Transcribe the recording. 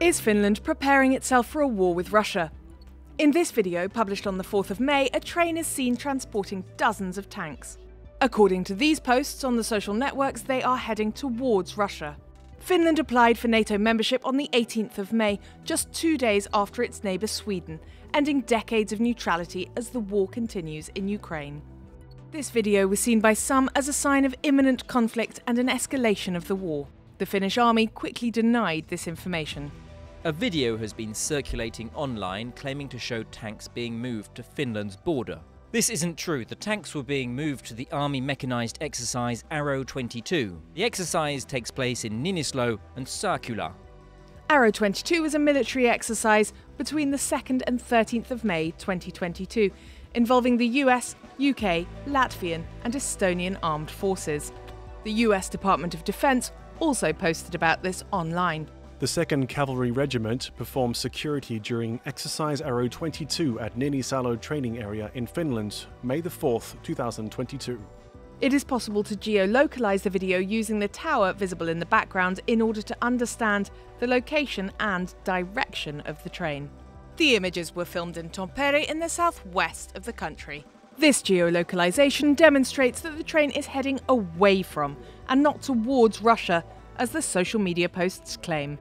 Is Finland preparing itself for a war with Russia? In this video, published on the 4th of May, a train is seen transporting dozens of tanks. According to these posts on the social networks, they are heading towards Russia. Finland applied for NATO membership on the 18th of May, just two days after its neighbour Sweden, ending decades of neutrality as the war continues in Ukraine. This video was seen by some as a sign of imminent conflict and an escalation of the war. The Finnish army quickly denied this information. A video has been circulating online claiming to show tanks being moved to Finland's border. This isn't true. The tanks were being moved to the Army mechanised exercise Arrow 22. The exercise takes place in Niinisalo and Sääskylä. Arrow 22 was a military exercise between the 2nd and 13th of May 2022, involving the US, UK, Latvian, and Estonian armed forces. The US Department of Defense also posted about this online. The 2nd Cavalry Regiment performed security during Exercise Arrow 22 at Niinisalo Training Area in Finland, May 4, 2022. It is possible to geolocalize the video using the tower visible in the background in order to understand the location and direction of the train. The images were filmed in Tampere in the southwest of the country. This geolocalization demonstrates that the train is heading away from and not towards Russia, as the social media posts claim.